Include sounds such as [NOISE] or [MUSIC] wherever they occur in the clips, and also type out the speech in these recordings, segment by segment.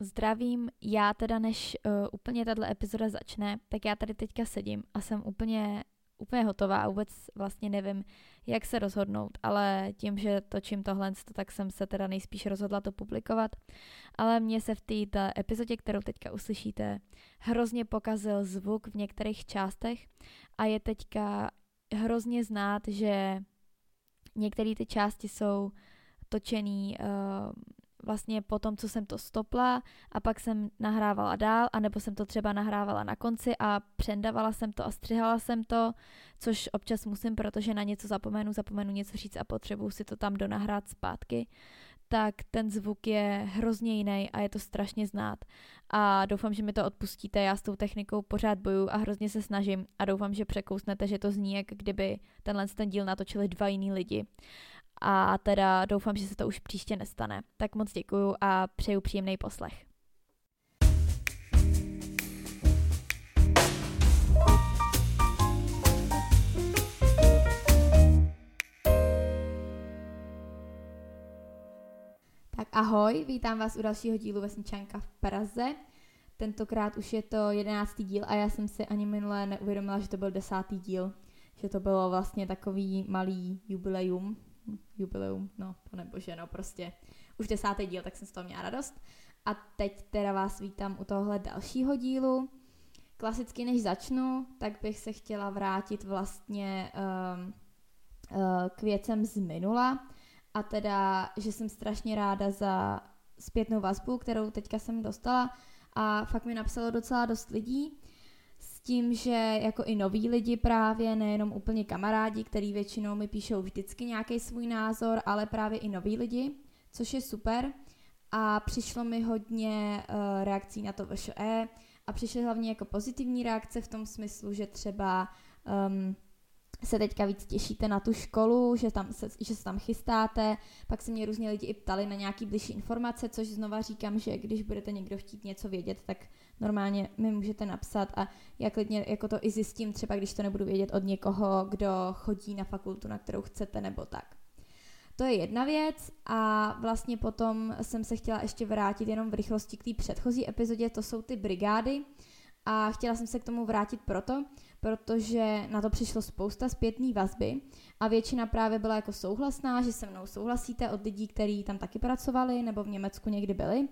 Zdravím, já teda než uh, úplně tato epizoda začne, tak já tady teďka sedím a jsem úplně, úplně hotová a vůbec vlastně nevím, jak se rozhodnout, ale tím, že točím tohle, tak jsem se teda nejspíš rozhodla to publikovat. Ale mně se v této epizodě, kterou teďka uslyšíte, hrozně pokazil zvuk v některých částech a je teďka hrozně znát, že některé ty části jsou točený uh, vlastně po tom, co jsem to stopla a pak jsem nahrávala dál, anebo jsem to třeba nahrávala na konci a přendavala jsem to a střihala jsem to, což občas musím, protože na něco zapomenu, zapomenu něco říct a potřebuju si to tam donahrát zpátky, tak ten zvuk je hrozně jiný a je to strašně znát. A doufám, že mi to odpustíte, já s tou technikou pořád boju a hrozně se snažím a doufám, že překousnete, že to zní, jak kdyby tenhle ten díl natočili dva jiný lidi a teda doufám, že se to už příště nestane. Tak moc děkuju a přeju příjemný poslech. Tak ahoj, vítám vás u dalšího dílu Vesničanka v Praze. Tentokrát už je to jedenáctý díl a já jsem si ani minule neuvědomila, že to byl desátý díl. Že to bylo vlastně takový malý jubileum, jubileum, no, pane bože, no prostě už desátý díl, tak jsem z toho měla radost. A teď teda vás vítám u tohle dalšího dílu. Klasicky než začnu, tak bych se chtěla vrátit vlastně um, uh, k věcem z minula a teda, že jsem strašně ráda za zpětnou vazbu, kterou teďka jsem dostala a fakt mi napsalo docela dost lidí tím, že jako i noví lidi právě, nejenom úplně kamarádi, který většinou mi píšou vždycky nějaký svůj názor, ale právě i noví lidi, což je super. A přišlo mi hodně uh, reakcí na to VŠE a přišly hlavně jako pozitivní reakce v tom smyslu, že třeba um, se teďka víc těšíte na tu školu, že, tam se, že se tam chystáte, pak se mě různě lidi i ptali na nějaký blížší informace, což znova říkám, že když budete někdo chtít něco vědět, tak normálně mi můžete napsat a já klidně jako to i zjistím, třeba když to nebudu vědět od někoho, kdo chodí na fakultu, na kterou chcete nebo tak. To je jedna věc a vlastně potom jsem se chtěla ještě vrátit jenom v rychlosti k té předchozí epizodě, to jsou ty brigády a chtěla jsem se k tomu vrátit proto, protože na to přišlo spousta zpětný vazby a většina právě byla jako souhlasná, že se mnou souhlasíte od lidí, kteří tam taky pracovali nebo v Německu někdy byli.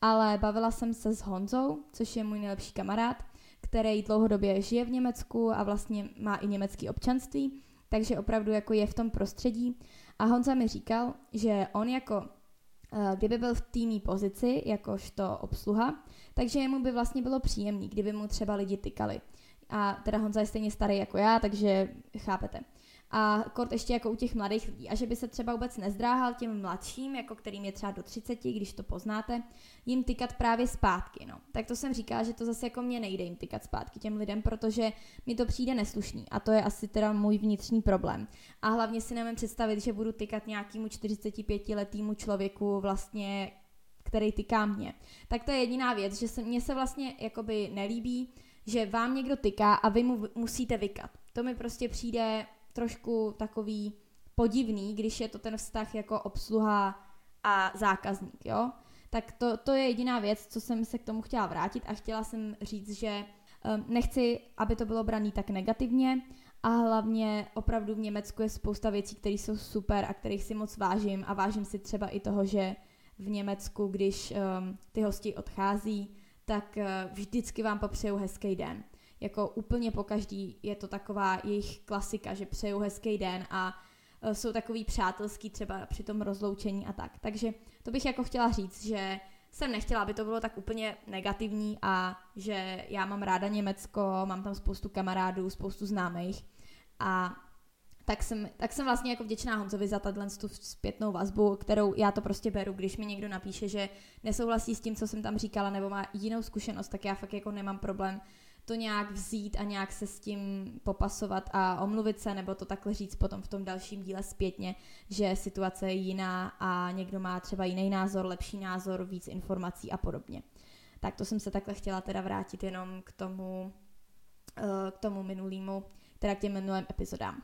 Ale bavila jsem se s Honzou, což je můj nejlepší kamarád, který dlouhodobě žije v Německu a vlastně má i německý občanství, takže opravdu jako je v tom prostředí. A Honza mi říkal, že on jako eh, kdyby byl v týmí pozici, jakožto obsluha, takže jemu by vlastně bylo příjemný, kdyby mu třeba lidi tykali. A teda Honza je stejně starý jako já, takže chápete. A kort ještě jako u těch mladých lidí. A že by se třeba vůbec nezdráhal těm mladším, jako kterým je třeba do 30, když to poznáte, jim tykat právě zpátky. No. Tak to jsem říkala, že to zase jako mě nejde jim tykat zpátky těm lidem, protože mi to přijde neslušný. A to je asi teda můj vnitřní problém. A hlavně si nevím představit, že budu tykat nějakému 45-letýmu člověku vlastně který tyká mě. Tak to je jediná věc, že se, mně se vlastně jakoby nelíbí, že vám někdo tyká a vy mu musíte vykat. To mi prostě přijde trošku takový podivný, když je to ten vztah jako obsluha a zákazník, jo? Tak to, to je jediná věc, co jsem se k tomu chtěla vrátit a chtěla jsem říct, že um, nechci, aby to bylo braný tak negativně a hlavně opravdu v Německu je spousta věcí, které jsou super a kterých si moc vážím a vážím si třeba i toho, že v Německu, když um, ty hosti odchází, tak uh, vždycky vám popřeju hezký den. Jako úplně po každý je to taková jejich klasika, že přeju hezký den a uh, jsou takový přátelský třeba při tom rozloučení a tak. Takže to bych jako chtěla říct, že jsem nechtěla, aby to bylo tak úplně negativní a že já mám ráda Německo, mám tam spoustu kamarádů, spoustu známých a tak jsem, tak jsem vlastně jako vděčná Honzovi za tato tu zpětnou vazbu, kterou já to prostě beru, když mi někdo napíše, že nesouhlasí s tím, co jsem tam říkala, nebo má jinou zkušenost, tak já fakt jako nemám problém to nějak vzít a nějak se s tím popasovat a omluvit se, nebo to takhle říct potom v tom dalším díle zpětně, že situace je jiná a někdo má třeba jiný názor, lepší názor, víc informací a podobně. Tak to jsem se takhle chtěla teda vrátit jenom k tomu, eh, k tomu minulýmu, teda k těm minulým epizodám.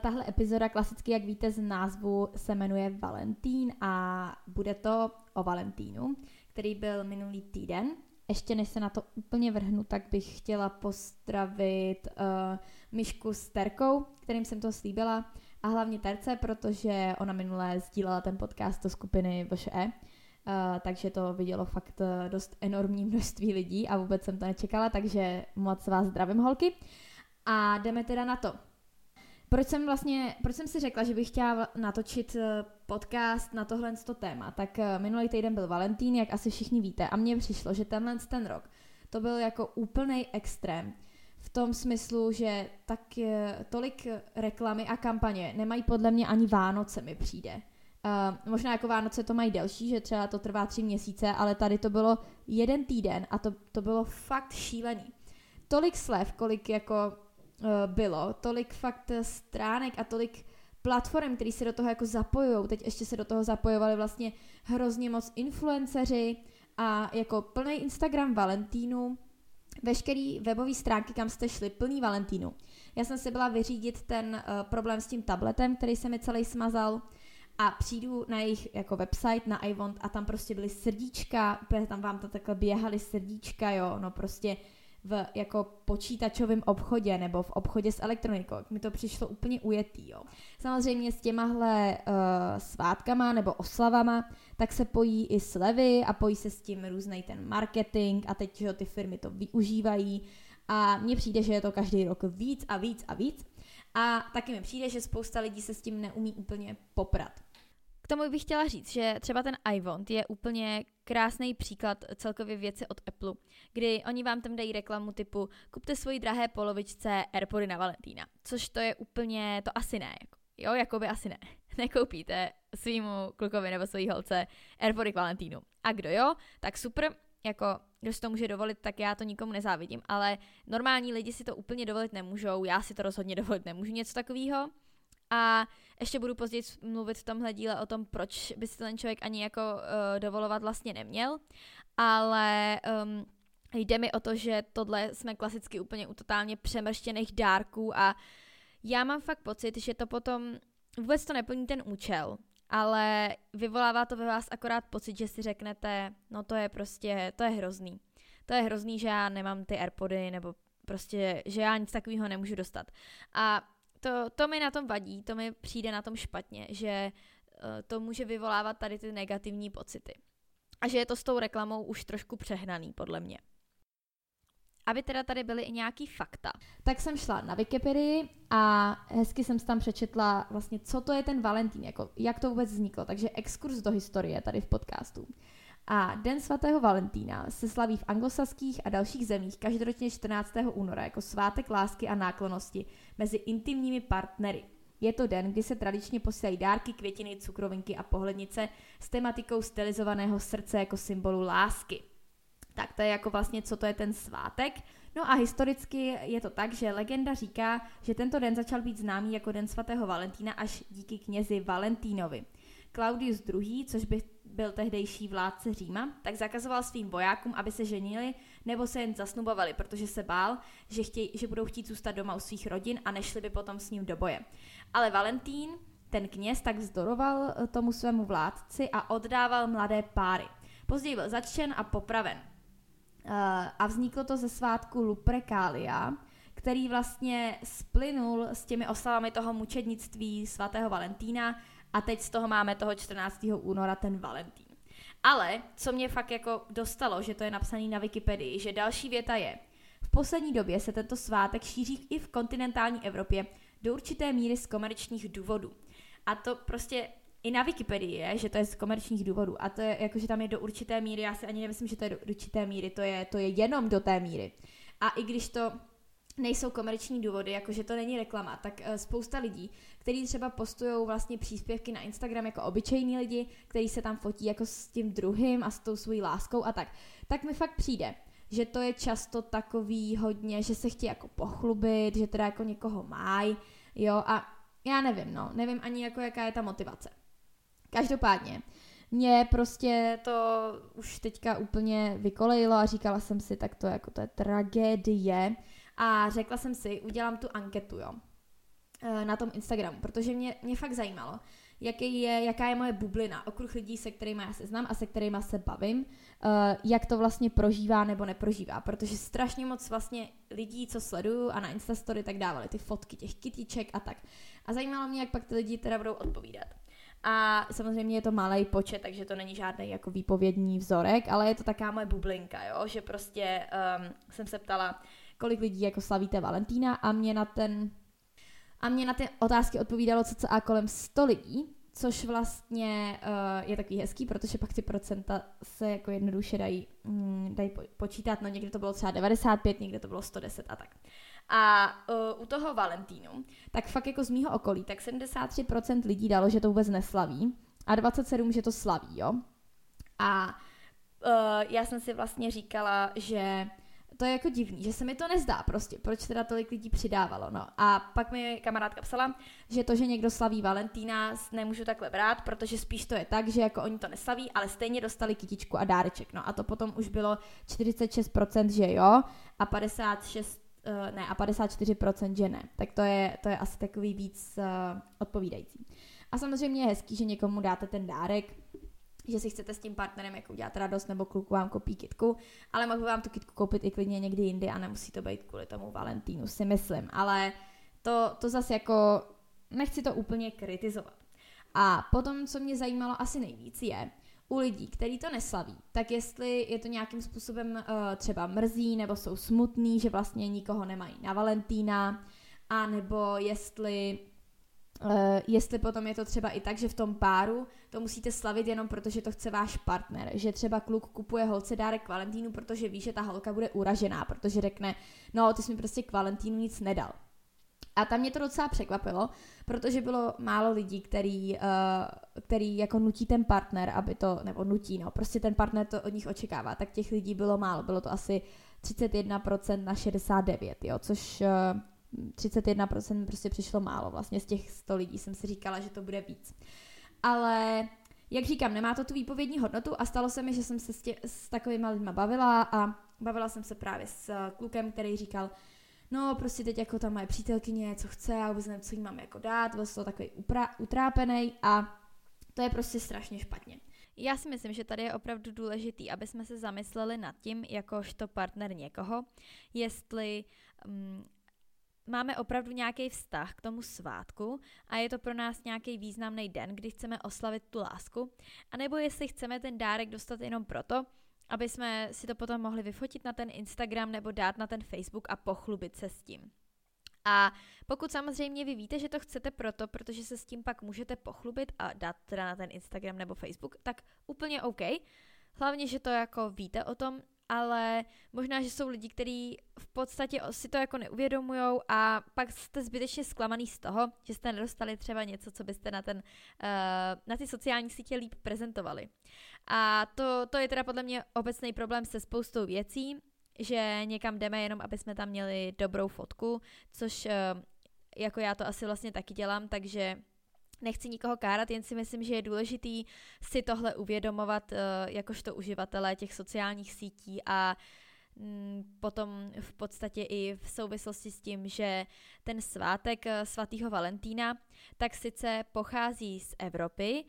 Tahle epizoda klasicky, jak víte z názvu, se jmenuje Valentín a bude to o Valentínu, který byl minulý týden. Ještě než se na to úplně vrhnu, tak bych chtěla pozdravit uh, Myšku s Terkou, kterým jsem to slíbila, a hlavně Terce, protože ona minule sdílela ten podcast do skupiny VŠE, Uh, takže to vidělo fakt dost enormní množství lidí a vůbec jsem to nečekala, takže moc vás zdravím holky. A jdeme teda na to. Proč jsem vlastně, proč jsem si řekla, že bych chtěla natočit eh, podcast na tohle téma, tak minulý týden byl Valentín, jak asi všichni víte, a mně přišlo, že tenhle ten rok to byl jako úplný extrém. V tom smyslu, že tak tolik reklamy a kampaně nemají podle mě ani Vánoce mi přijde. Uh, možná jako Vánoce to mají delší, že třeba to trvá tři měsíce, ale tady to bylo jeden týden a to, to bylo fakt šílený. Tolik slev, kolik jako bylo, tolik fakt stránek a tolik platform, který se do toho jako zapojují. Teď ještě se do toho zapojovali vlastně hrozně moc influenceři a jako plný Instagram Valentínu, veškerý webový stránky, kam jste šli, plný Valentínu. Já jsem si byla vyřídit ten uh, problém s tím tabletem, který se mi celý smazal, a přijdu na jejich jako website, na iWant a tam prostě byly srdíčka, tam vám to takhle běhaly srdíčka, jo, no prostě v jako počítačovém obchodě nebo v obchodě s elektronikou. Mi to přišlo úplně ujetý, jo. Samozřejmě s těmahle uh, svátkama nebo oslavama, tak se pojí i slevy a pojí se s tím různý ten marketing a teď, že ty firmy to využívají a mně přijde, že je to každý rok víc a víc a víc. A taky mi přijde, že spousta lidí se s tím neumí úplně poprat. K tomu bych chtěla říct, že třeba ten iWant je úplně krásný příklad celkově věci od Apple, kdy oni vám tam dají reklamu typu kupte svoji drahé polovičce Airpody na Valentína, což to je úplně, to asi ne, jako, jo, jako by asi ne. [LAUGHS] Nekoupíte svýmu klukovi nebo svojí holce Airpody k Valentínu. A kdo jo, tak super, jako kdo si to může dovolit, tak já to nikomu nezávidím, ale normální lidi si to úplně dovolit nemůžou, já si to rozhodně [LAUGHS] dovolit nemůžu něco takového. A ještě budu později mluvit v tomhle díle o tom, proč by si ten člověk ani jako uh, dovolovat vlastně neměl, ale um, jde mi o to, že tohle jsme klasicky úplně u totálně přemrštěných dárků a já mám fakt pocit, že to potom vůbec to neplní ten účel, ale vyvolává to ve vás akorát pocit, že si řeknete, no to je prostě, to je hrozný. To je hrozný, že já nemám ty Airpody, nebo prostě, že já nic takového nemůžu dostat. A to, to mi na tom vadí, to mi přijde na tom špatně, že uh, to může vyvolávat tady ty negativní pocity. A že je to s tou reklamou už trošku přehnaný, podle mě. Aby teda tady byly i nějaký fakta. Tak jsem šla na Wikipedii a hezky jsem tam přečetla vlastně, co to je ten Valentín, jako jak to vůbec vzniklo. Takže exkurs do historie tady v podcastu. A Den svatého Valentína se slaví v anglosaských a dalších zemích každoročně 14. února jako svátek lásky a náklonosti mezi intimními partnery. Je to den, kdy se tradičně posílají dárky, květiny, cukrovinky a pohlednice s tematikou stylizovaného srdce jako symbolu lásky. Tak to je jako vlastně, co to je ten svátek. No a historicky je to tak, že legenda říká, že tento den začal být známý jako Den svatého Valentína až díky knězi Valentínovi. Claudius II., což by byl tehdejší vládce Říma, tak zakazoval svým vojákům, aby se ženili nebo se jen zasnubovali, protože se bál, že, chtěj, že budou chtít zůstat doma u svých rodin a nešli by potom s ním do boje. Ale Valentín, ten kněz, tak vzdoroval eh, tomu svému vládci a oddával mladé páry. Později byl začen a popraven. Uh, a vzniklo to ze svátku Luprecalia, který vlastně splynul s těmi oslavami toho mučednictví svatého Valentína, a teď z toho máme toho 14. února ten Valentín. Ale co mě fakt jako dostalo, že to je napsané na Wikipedii, že další věta je, v poslední době se tento svátek šíří i v kontinentální Evropě do určité míry z komerčních důvodů. A to prostě i na Wikipedii je, že to je z komerčních důvodů. A to je jako, že tam je do určité míry, já si ani nemyslím, že to je do určité míry, to je, to je jenom do té míry. A i když to nejsou komerční důvody, jakože to není reklama, tak uh, spousta lidí, kteří třeba postují vlastně příspěvky na Instagram jako obyčejní lidi, kteří se tam fotí jako s tím druhým a s tou svojí láskou a tak, tak mi fakt přijde, že to je často takový hodně, že se chtějí jako pochlubit, že teda jako někoho mají, jo, a já nevím, no, nevím ani jako jaká je ta motivace. Každopádně, mě prostě to už teďka úplně vykolejilo a říkala jsem si, tak to jako to je tragédie, a řekla jsem si, udělám tu anketu, jo. uh, na tom Instagramu, protože mě, mě fakt zajímalo, jaký je, jaká je moje bublina, okruh lidí, se kterými já se znám a se kterými se bavím, uh, jak to vlastně prožívá nebo neprožívá, protože strašně moc vlastně lidí, co sleduju a na Instastory tak dávali ty fotky těch kytiček a tak. A zajímalo mě, jak pak ty lidi teda budou odpovídat. A samozřejmě je to malý počet, takže to není žádný jako výpovědní vzorek, ale je to taká moje bublinka, jo? že prostě um, jsem se ptala, kolik lidí jako slavíte Valentína a mě na ten a mě na ty otázky odpovídalo cca kolem 100 lidí, což vlastně uh, je takový hezký, protože pak ty procenta se jako jednoduše dají, mm, dají počítat, no někde to bylo třeba 95, někde to bylo 110 a tak. A uh, u toho Valentínu, tak fakt jako z mýho okolí, tak 73% lidí dalo, že to vůbec neslaví a 27% že to slaví, jo. A uh, já jsem si vlastně říkala, že to je jako divný, že se mi to nezdá prostě, proč teda tolik lidí přidávalo, no. A pak mi kamarádka psala, že to, že někdo slaví Valentína, nemůžu takhle brát, protože spíš to je tak, že jako oni to neslaví, ale stejně dostali kytičku a dáreček, no. A to potom už bylo 46%, že jo, a 56 uh, ne, a 54% že ne. Tak to je, to je asi takový víc uh, odpovídající. A samozřejmě je hezký, že někomu dáte ten dárek, že si chcete s tím partnerem jako udělat radost, nebo kluku vám kopí kitku, ale mohu vám tu kitku koupit i klidně někdy jindy a nemusí to být kvůli tomu Valentínu, si myslím. Ale to, to zase jako, nechci to úplně kritizovat. A potom, co mě zajímalo asi nejvíc je, u lidí, kteří to neslaví, tak jestli je to nějakým způsobem uh, třeba mrzí, nebo jsou smutný, že vlastně nikoho nemají na Valentína, a nebo jestli Uh, jestli potom je to třeba i tak, že v tom páru to musíte slavit jenom proto, že to chce váš partner, že třeba kluk kupuje holce dárek Valentínu, protože ví, že ta holka bude uražená, protože řekne, no ty jsi mi prostě k Valentínu nic nedal. A tam mě to docela překvapilo, protože bylo málo lidí, který, uh, který jako nutí ten partner, aby to, nebo nutí, no, prostě ten partner to od nich očekává, tak těch lidí bylo málo, bylo to asi 31% na 69, jo, což uh, 31% prostě přišlo málo, vlastně z těch 100 lidí jsem si říkala, že to bude víc. Ale jak říkám, nemá to tu výpovědní hodnotu a stalo se mi, že jsem se s, tě, s takovými lidmi bavila a bavila jsem se právě s klukem, který říkal, no prostě teď jako tam moje přítelkyně, co chce, a vůbec nevím, co jí mám jako dát, byl to takový upra- utrápený a to je prostě strašně špatně. Já si myslím, že tady je opravdu důležitý, aby jsme se zamysleli nad tím, jakožto partner někoho, jestli um, máme opravdu nějaký vztah k tomu svátku a je to pro nás nějaký významný den, kdy chceme oslavit tu lásku, anebo jestli chceme ten dárek dostat jenom proto, aby jsme si to potom mohli vyfotit na ten Instagram nebo dát na ten Facebook a pochlubit se s tím. A pokud samozřejmě vy víte, že to chcete proto, protože se s tím pak můžete pochlubit a dát teda na ten Instagram nebo Facebook, tak úplně OK. Hlavně, že to jako víte o tom, ale možná, že jsou lidi, kteří v podstatě si to jako neuvědomují a pak jste zbytečně zklamaný z toho, že jste nedostali třeba něco, co byste na, ten, uh, na ty sociální sítě líp prezentovali. A to, to je teda podle mě obecný problém se spoustou věcí, že někam jdeme jenom, aby jsme tam měli dobrou fotku, což uh, jako já to asi vlastně taky dělám, takže Nechci nikoho kárat, jen si myslím, že je důležitý si tohle uvědomovat uh, jakožto uživatelé těch sociálních sítí a mm, potom v podstatě i v souvislosti s tím, že ten svátek eh, svatého Valentína tak sice pochází z Evropy,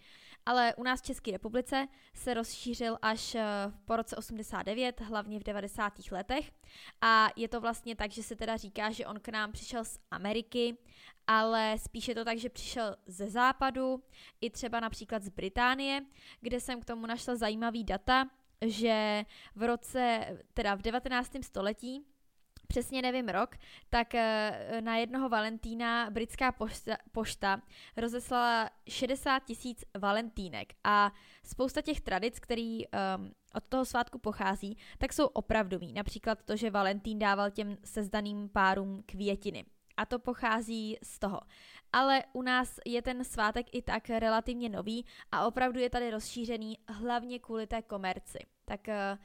ale u nás v České republice se rozšířil až eh, po roce 89, hlavně v 90. letech a je to vlastně tak, že se teda říká, že on k nám přišel z Ameriky ale spíše to tak, že přišel ze západu, i třeba například z Británie, kde jsem k tomu našla zajímavý data, že v roce, teda v 19. století, přesně nevím rok, tak eh, na jednoho Valentína britská pošta, pošta rozeslala 60 tisíc valentínek a spousta těch tradic, který um, od toho svátku pochází, tak jsou opravdový. Například to, že Valentín dával těm sezdaným párům květiny a to pochází z toho. Ale u nás je ten svátek i tak relativně nový a opravdu je tady rozšířený hlavně kvůli té komerci. Tak eh,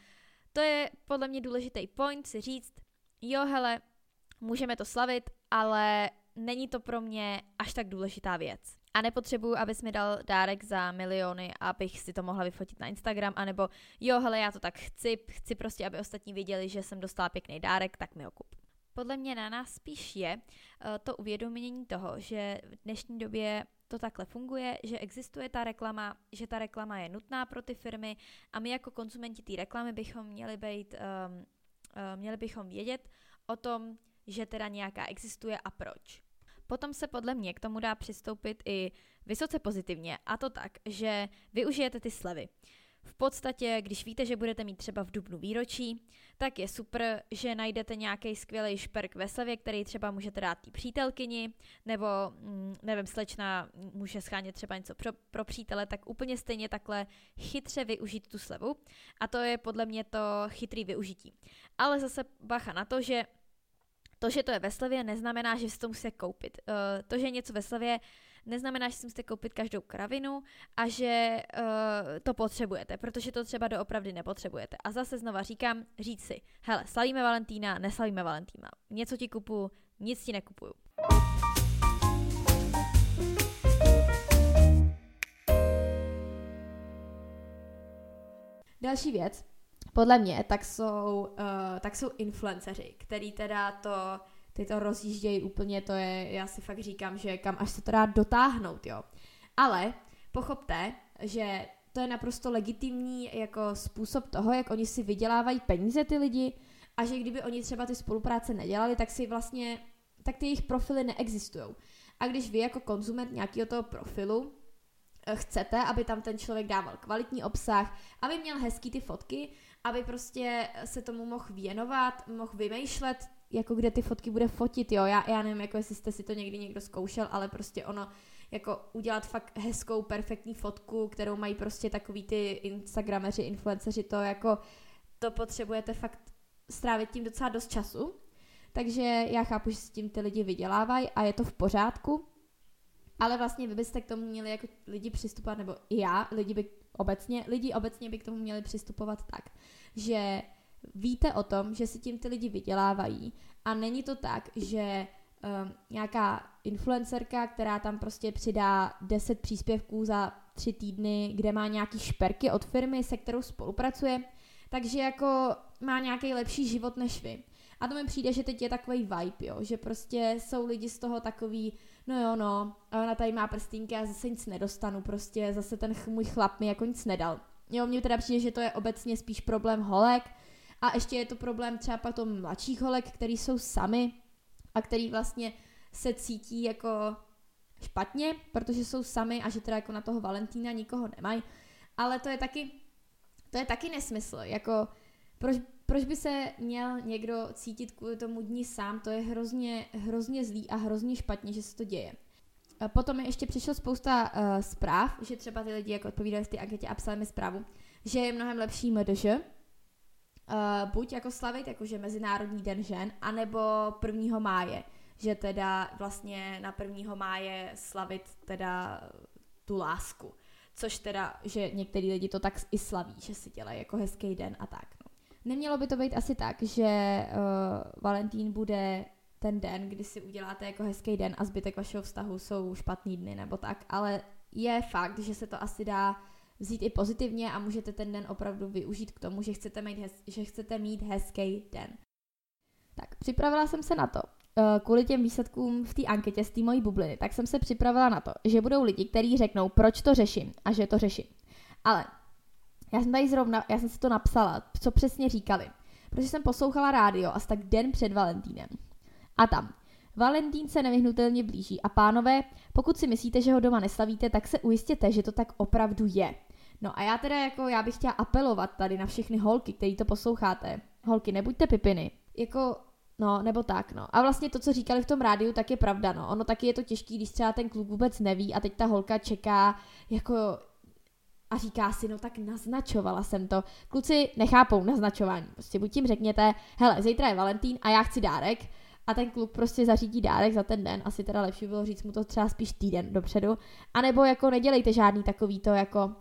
to je podle mě důležitý point si říct, jo hele, můžeme to slavit, ale není to pro mě až tak důležitá věc. A nepotřebuju, abys mi dal dárek za miliony, abych si to mohla vyfotit na Instagram, anebo jo, hele, já to tak chci, chci prostě, aby ostatní věděli, že jsem dostala pěkný dárek, tak mi ho kup. podle mě na nás spíš je uh, to uvědomění toho, že v dnešní době to takhle funguje, že existuje ta reklama, že ta reklama je nutná pro ty firmy a my jako konzumenti té reklamy bychom měli být, um, měli bychom vědět o tom, že teda nějaká existuje a proč. Potom se podle mě k tomu dá přistoupit i vysoce pozitivně a to tak, že využijete ty slevy. V podstatě, když víte, že budete mít třeba v dubnu výročí, tak je super, že najdete nějaký skvělý šperk ve slevě, který třeba můžete dát té přítelkyni, nebo mm, nevím, slečna může schánět třeba něco pro, pro přítele, tak úplně stejně takhle chytře využít tu slevu. A to je podle mě to chytrý využití. Ale zase bacha na to, že to, že to je ve slevě, neznamená, že si to musíte koupit. Uh, to, že je něco ve slevě, neznamená, že si musíte koupit každou kravinu a že uh, to potřebujete, protože to třeba doopravdy nepotřebujete. A zase znova říkám, říct si, hele, slavíme Valentína, neslavíme Valentína. Něco ti kupu, nic ti nekupuju. Další věc, podle mě, tak jsou, uh, tak jsou influenceři, který teda to, ty to rozjíždějí úplně, to je, já si fakt říkám, že kam až se to dá dotáhnout, jo. Ale pochopte, že to je naprosto legitimní jako způsob toho, jak oni si vydělávají peníze ty lidi a že kdyby oni třeba ty spolupráce nedělali, tak si vlastně, tak ty jejich profily neexistují. A když vy jako konzument nějakého toho profilu eh, chcete, aby tam ten člověk dával kvalitní obsah, aby měl hezký ty fotky, aby prostě se tomu mohl věnovat, mohl vymýšlet, jako kde ty fotky bude fotit, jo, já, já nevím, jako jestli jste si to někdy někdo zkoušel, ale prostě ono, jako udělat fakt hezkou, perfektní fotku, kterou mají prostě takový ty instagrameři, influenceři, to jako, to potřebujete fakt strávit tím docela dost času, takže já chápu, že s tím ty lidi vydělávají a je to v pořádku, ale vlastně vy byste k tomu měli jako lidi přistupovat, nebo i já, lidi by obecně, lidi obecně by k tomu měli přistupovat tak, že víte o tom, že si tím ty lidi vydělávají a není to tak, že um, nějaká influencerka, která tam prostě přidá 10 příspěvků za tři týdny, kde má nějaký šperky od firmy, se kterou spolupracuje, takže jako má nějaký lepší život než vy. A to mi přijde, že teď je takový vibe, jo, že prostě jsou lidi z toho takový, no jo, no, ona tady má prstínky a zase nic nedostanu, prostě zase ten můj chlap mi jako nic nedal. Jo, mně teda přijde, že to je obecně spíš problém holek a ještě je to problém třeba to mladších holek, který jsou sami a který vlastně se cítí jako špatně, protože jsou sami a že teda jako na toho Valentína nikoho nemají. Ale to je taky, to je taky nesmysl, jako proč, proč by se měl někdo cítit kvůli tomu dní sám, to je hrozně, hrozně zlý a hrozně špatně, že se to děje. Potom mi ještě přišlo spousta uh, zpráv, že třeba ty lidi jako odpovídali v té anketě a psali mi zprávu, že je mnohem lepší MDŽ, uh, buď jako slavit, jakože Mezinárodní den žen, anebo 1. máje, že teda vlastně na 1. máje slavit teda tu lásku. Což teda, že některý lidi to tak i slaví, že si dělají jako hezký den a tak. No. Nemělo by to být asi tak, že uh, Valentín bude ten den, kdy si uděláte jako hezký den a zbytek vašeho vztahu jsou špatný dny nebo tak, ale je fakt, že se to asi dá vzít i pozitivně a můžete ten den opravdu využít k tomu, že chcete mít, hez, že chcete mít hezký den. Tak, připravila jsem se na to. Eh, kvůli těm výsledkům v té anketě z té mojí bubliny, tak jsem se připravila na to, že budou lidi, kteří řeknou, proč to řeším a že to řeším. Ale já jsem tady zrovna, já jsem si to napsala, co přesně říkali. Protože jsem poslouchala rádio asi tak den před Valentínem. A tam. Valentín se nevyhnutelně blíží a pánové, pokud si myslíte, že ho doma neslavíte, tak se ujistěte, že to tak opravdu je. No a já teda jako, já bych chtěla apelovat tady na všechny holky, který to posloucháte. Holky, nebuďte pipiny. Jako, no, nebo tak, no. A vlastně to, co říkali v tom rádiu, tak je pravda, no. Ono taky je to těžký, když třeba ten kluk vůbec neví a teď ta holka čeká, jako, a říká si, no tak naznačovala jsem to. Kluci nechápou naznačování. Prostě buď tím řekněte, hele, zítra je Valentín a já chci dárek, a ten kluk prostě zařídí dárek za ten den, asi teda lepší bylo říct mu to třeba spíš týden dopředu, anebo jako nedělejte žádný takový to jako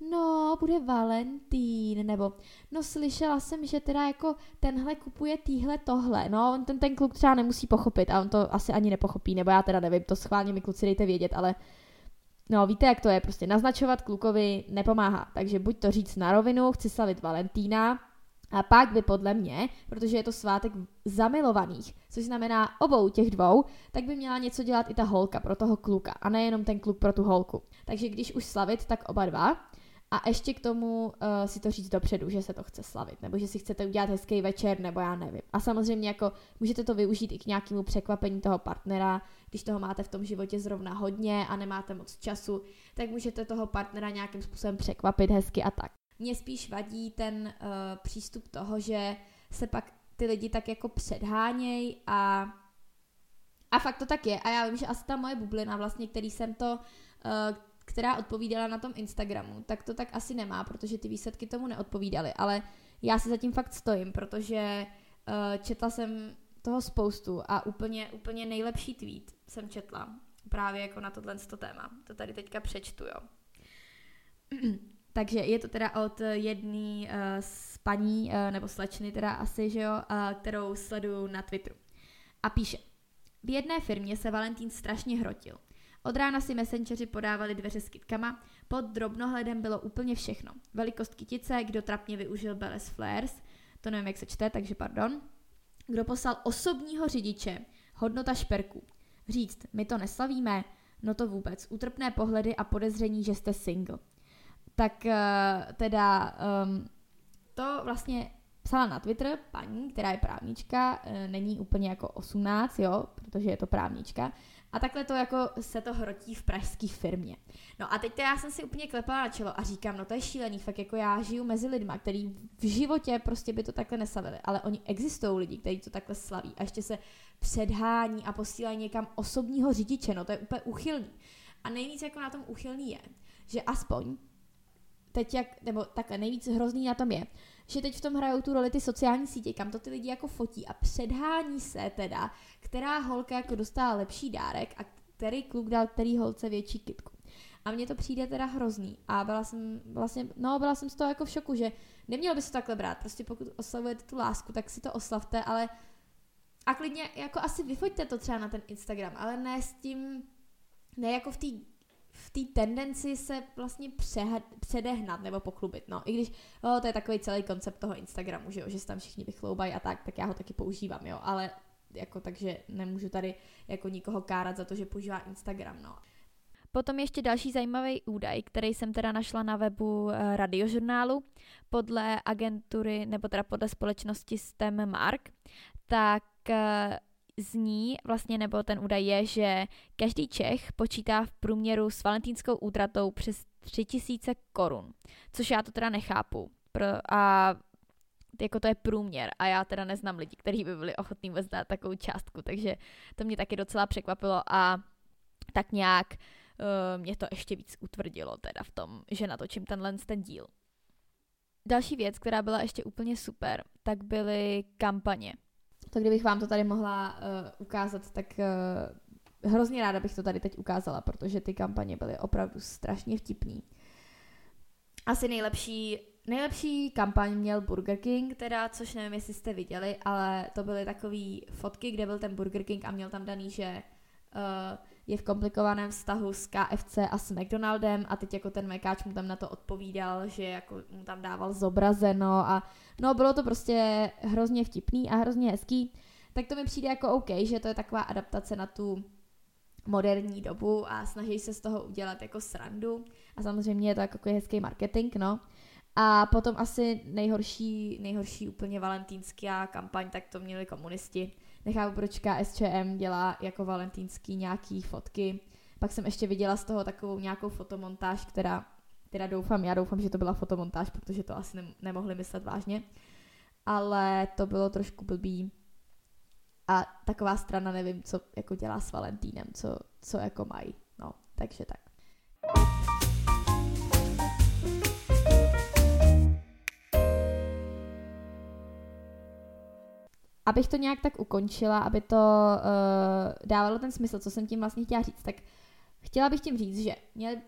no, bude Valentín, nebo no slyšela jsem, že teda jako tenhle kupuje týhle tohle, no, on ten, ten kluk třeba nemusí pochopit a on to asi ani nepochopí, nebo já teda nevím, to schválně mi kluci dejte vědět, ale no, víte, jak to je, prostě naznačovat klukovi nepomáhá, takže buď to říct na rovinu, chci slavit Valentína, A pak by podle mě, protože je to svátek zamilovaných, což znamená obou těch dvou, tak by měla něco dělat i ta holka pro toho kluka a nejenom ten kluk pro tu holku. Takže když už slavit, tak oba dva. A ještě k tomu uh, si to říct dopředu, že se to chce slavit, nebo že si chcete udělat hezký večer, nebo já nevím. A samozřejmě jako můžete to využít i k nějakému překvapení toho partnera, když toho máte v tom životě zrovna hodně a nemáte moc času, tak můžete toho partnera nějakým způsobem překvapit hezky a tak. Mně spíš vadí ten uh, přístup toho, že se pak ty lidi tak jako předháněj a a fakt to tak je. A já vím, že asi ta moje bublina vlastně, který jsem to, uh, která odpovídala na tom Instagramu, tak to tak asi nemá, protože ty výsledky tomu neodpovídaly. Ale já si zatím fakt stojím, protože uh, četla jsem toho spoustu a úplně, úplně nejlepší tweet jsem četla právě jako na tohle téma. To tady teďka přečtu, jo. [CLEARS THROAT] Takže je to teda od jedné uh, z paní, uh, nebo slečny teda asi, že jo, uh, kterou sleduju na Twitteru. A píše, v jedné firmě se Valentín strašně hrotil. Od rána si messengeři podávali dveře s kytkama, pod drobnohledem bylo úplně všechno. Velikost kytice, kdo trapně využil Belles Flares, to nevím, jak se čte, takže pardon. Kdo poslal osobního řidiče, hodnota šperků. Říct, my to neslavíme, no to vůbec, utrpné pohledy a podezření, že jste single tak uh, teda um, to vlastně psala na Twitter paní, která je právnička, uh, není úplně jako 18, jo, protože je to právnička. A takhle to jako se to hrotí v pražské firmě. No a teď to já jsem si úplně klepala na čelo a říkám, no to je šílený, fakt jako já žiju mezi lidma, který v životě prostě by to takhle neslavili, ale oni existují lidi, kteří to takhle slaví a ještě se předhání a posílají někam osobního řidiče, no to je úplně uchylný. A nejvíc jako na tom uchylný je, že aspoň teď jak, nebo takhle nejvíc hrozný na tom je, že teď v tom hrajou tu roli ty sociální sítě, kam to ty lidi jako fotí a předhání se teda, která holka jako dostala lepší dárek a který kluk dal který holce větší kitku. A mně to přijde teda hrozný. A byla jsem vlastně, no byla jsem z toho jako v šoku, že nemělo by se to takhle brát. Prostě pokud oslavujete tu lásku, tak si to oslavte, ale a klidně jako asi vyfoďte to třeba na ten Instagram, ale ne s tím, ne jako v té v té tendenci se vlastně přehad, předehnat nebo pochlubit, no. I když oh, to je takový celý koncept toho Instagramu, že jo, že se tam všichni vychloubají a tak, tak já ho taky používám, jo, ale jako takže nemůžu tady jako nikoho kárat za to, že používá Instagram, no. Potom ještě další zajímavý údaj, který jsem teda našla na webu eh, radiožurnálu. Podle agentury, nebo teda podle společnosti STEM Mark, tak eh, zní vlastně, nebo ten údaj je, že každý Čech počítá v průměru s valentínskou útratou přes 3000 korun, což já to teda nechápu. Pro, a jako to je průměr a já teda neznám lidi, kteří by byli ochotní vůbec dát takovou částku, takže to mě taky docela překvapilo a tak nějak uh, mě to ještě víc utvrdilo teda v tom, že natočím tenhle ten díl. Další věc, která byla ještě úplně super, tak byly kampaně. To kdybych vám to tady mohla uh, ukázat, tak uh, hrozně ráda bych to tady teď ukázala, protože ty kampaně byly opravdu strašně vtipný. Asi nejlepší, nejlepší kampaň měl Burger King, teda, což nevím, jestli jste viděli, ale to byly takové fotky, kde byl ten Burger King a měl tam daný, že uh, je v komplikovaném vztahu s KFC a s McDonaldem a teď jako ten mekáč mu tam na to odpovídal, že jako mu tam dával zobrazeno a no bylo to prostě hrozně vtipný a hrozně hezký, tak to mi přijde jako OK, že to je taková adaptace na tu moderní dobu a snaží se z toho udělat jako srandu a samozřejmě je to jako hezký marketing, no. A potom asi nejhorší, nejhorší úplně valentínská kampaň, tak to měli komunisti, nechápu, proč KSČM dělá jako valentýnský nějaký fotky. Pak jsem ještě viděla z toho takovou nějakou fotomontáž, která, teda doufám, já doufám, že to byla fotomontáž, protože to asi ne- nemohli myslet vážně. Ale to bylo trošku blbý. A taková strana nevím, co jako dělá s Valentínem, co, co jako mají. No, takže tak. Abych to nějak tak ukončila, aby to uh, dávalo ten smysl, co jsem tím vlastně chtěla říct, tak chtěla bych tím říct, že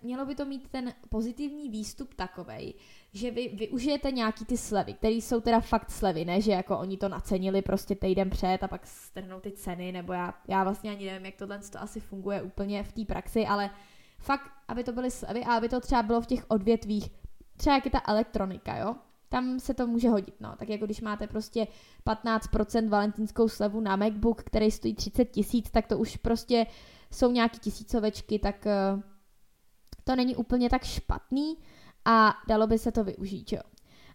mělo by to mít ten pozitivní výstup takovej, že vy využijete nějaký ty slevy, které jsou teda fakt slevy, ne, že jako oni to nacenili prostě týden před a pak strhnou ty ceny, nebo já, já vlastně ani nevím, jak tohle to asi funguje úplně v té praxi, ale fakt, aby to byly slevy a aby to třeba bylo v těch odvětvích, třeba jak je ta elektronika, jo, tam se to může hodit, no. Tak jako když máte prostě 15% valentínskou slevu na MacBook, který stojí 30 tisíc, tak to už prostě jsou nějaký tisícovečky, tak uh, to není úplně tak špatný a dalo by se to využít, jo.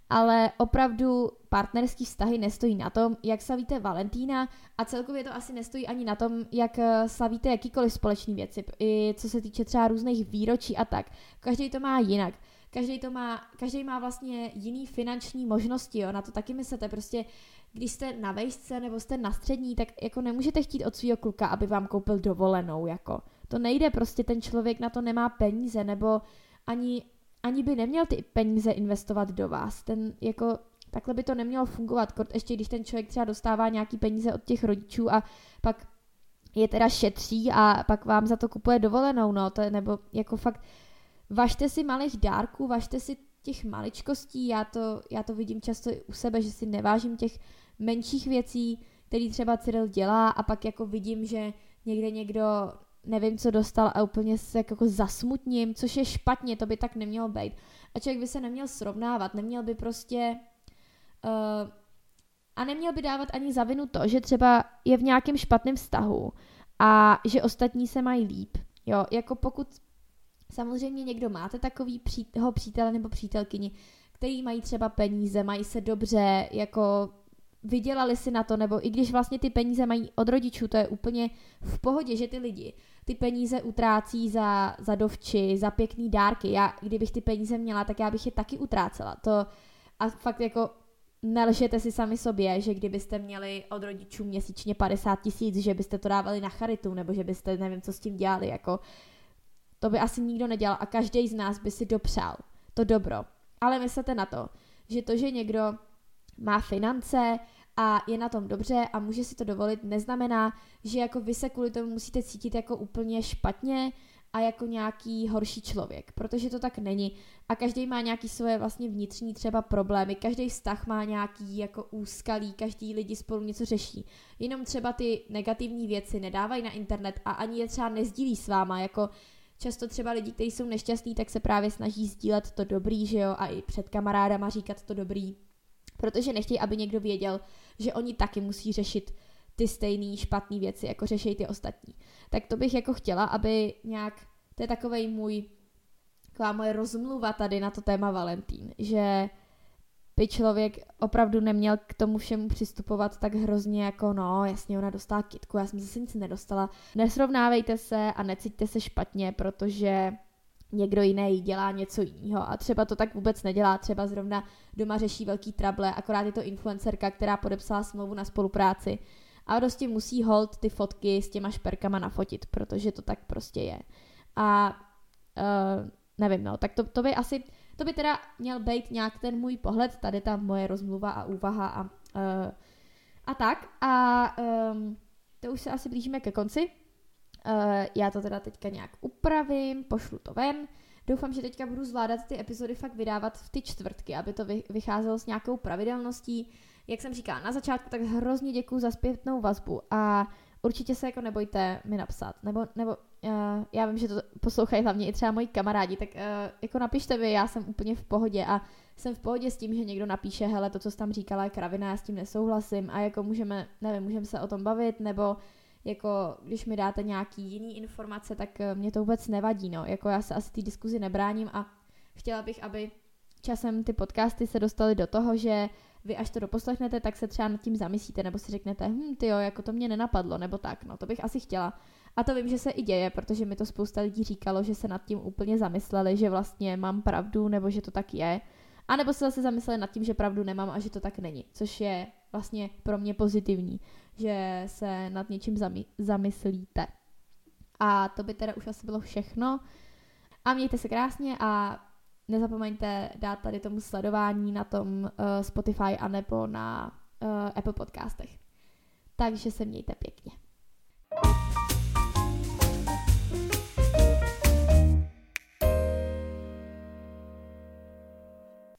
Ale opravdu partnerský vztahy nestojí na tom, jak slavíte Valentína a celkově to asi nestojí ani na tom, jak eh, slavíte jakýkoliv společný věci, i co se týče třeba různých výročí a tak. Každý to má jinak každý to má, každý má vlastně jiný finanční možnosti, jo, na to taky myslete, prostě když jste na vejšce nebo jste na střední, tak jako nemůžete chtít od svého kluka, aby vám koupil dovolenou, jako. To nejde, prostě ten člověk na to nemá peníze, nebo ani, ani by neměl ty peníze investovat do vás. Ten jako takhle by to nemělo fungovat, kort ještě když ten člověk třeba dostává nějaký peníze od těch rodičů a pak je teda šetří a pak vám za to kupuje dovolenou, no, to je, nebo jako fakt važte si malých dárků, važte si těch maličkostí, já to, já to vidím často i u sebe, že si nevážím těch menších věcí, který třeba Cyril dělá a pak jako vidím, že někde někdo nevím, co dostal a úplně se jako zasmutním, což je špatně, to by tak nemělo být. A člověk by se neměl srovnávat, neměl by prostě uh, a neměl by dávat ani za vinu to, že třeba je v nějakém špatném vztahu a že ostatní se mají líp. Jo, jako pokud Samozřejmě někdo máte takový pří, přítele nebo přítelkyni, který mají třeba peníze, mají se dobře, jako vydělali si na to, nebo i když vlastně ty peníze mají od rodičů, to je úplně v pohodě, že ty lidi ty peníze utrácí za, za dovči, za pěkný dárky. Já, kdybych ty peníze měla, tak já bych je taky utrácela. To a fakt jako nelžete si sami sobě, že kdybyste měli od rodičů měsíčně 50 tisíc, že byste to dávali na charitu, nebo že byste nevím, co s tím dělali, jako to by asi nikdo nedělal a každý z nás by si dopřál to dobro. Ale myslete na to, že to, že někdo má finance a je na tom dobře a může si to dovolit, neznamená, že jako vy se kvůli tomu musíte cítit jako úplně špatně a jako nějaký horší člověk, protože to tak není. A každý má nějaký svoje vlastně vnitřní třeba problémy, každý vztah má nějaký jako úskalí, každý lidi spolu něco řeší. Jenom třeba ty negativní věci nedávají na internet a ani je třeba nezdílí s váma, jako často třeba lidi, kteří jsou nešťastní, tak se právě snaží sdílet to dobrý, že jo, a i před kamarádama říkat to dobrý, protože nechtějí, aby někdo věděl, že oni taky musí řešit ty stejné špatné věci, jako řeší ty ostatní. Tak to bych jako chtěla, aby nějak, to je takovej můj, taková moje rozmluva tady na to téma Valentín, že by člověk opravdu neměl k tomu všemu přistupovat tak hrozně jako no, jasně ona dostala kitku, já jsem zase nic nedostala. Nesrovnávejte se a necítíte se špatně, protože někdo jiný dělá něco jiného a třeba to tak vůbec nedělá, třeba zrovna doma řeší velký trable, akorát je to influencerka, která podepsala smlouvu na spolupráci a prostě musí hold ty fotky s těma šperkama nafotit, protože to tak prostě je. A uh, nevím, no, tak to, to by asi to by teda měl být nějak ten můj pohled, tady ta moje rozmluva a úvaha a, uh, a tak. A um, to už se asi blížíme ke konci. Uh, já to teda teďka nějak upravím, pošlu to ven. Doufám, že teďka budu zvládat ty epizody fakt vydávat v ty čtvrtky, aby to vycházelo s nějakou pravidelností. Jak jsem říkala na začátku, tak hrozně děkuji za zpětnou vazbu a určitě se jako nebojte mi napsat, nebo, nebo uh, já vím, že to poslouchají hlavně i třeba moji kamarádi, tak uh, jako napište vy, já jsem úplně v pohodě a jsem v pohodě s tím, že někdo napíše, hele, to, co jsi tam říkala, je kravina, já s tím nesouhlasím a jako můžeme, nevím, můžeme se o tom bavit, nebo jako když mi dáte nějaký jiný informace, tak uh, mě to vůbec nevadí, no, jako já se asi té diskuzi nebráním a chtěla bych, aby časem ty podcasty se dostaly do toho, že vy až to doposlechnete, tak se třeba nad tím zamyslíte, nebo si řeknete, hm, ty jo, jako to mě nenapadlo, nebo tak, no, to bych asi chtěla. A to vím, že se i děje, protože mi to spousta lidí říkalo, že se nad tím úplně zamysleli, že vlastně mám pravdu, nebo že to tak je. A nebo se zase zamysleli nad tím, že pravdu nemám a že to tak není, což je vlastně pro mě pozitivní, že se nad něčím zamy- zamyslíte. A to by teda už asi bylo všechno. A mějte se krásně a nezapomeňte dát tady tomu sledování na tom uh, Spotify anebo na uh, Apple podcastech. Takže se mějte pěkně.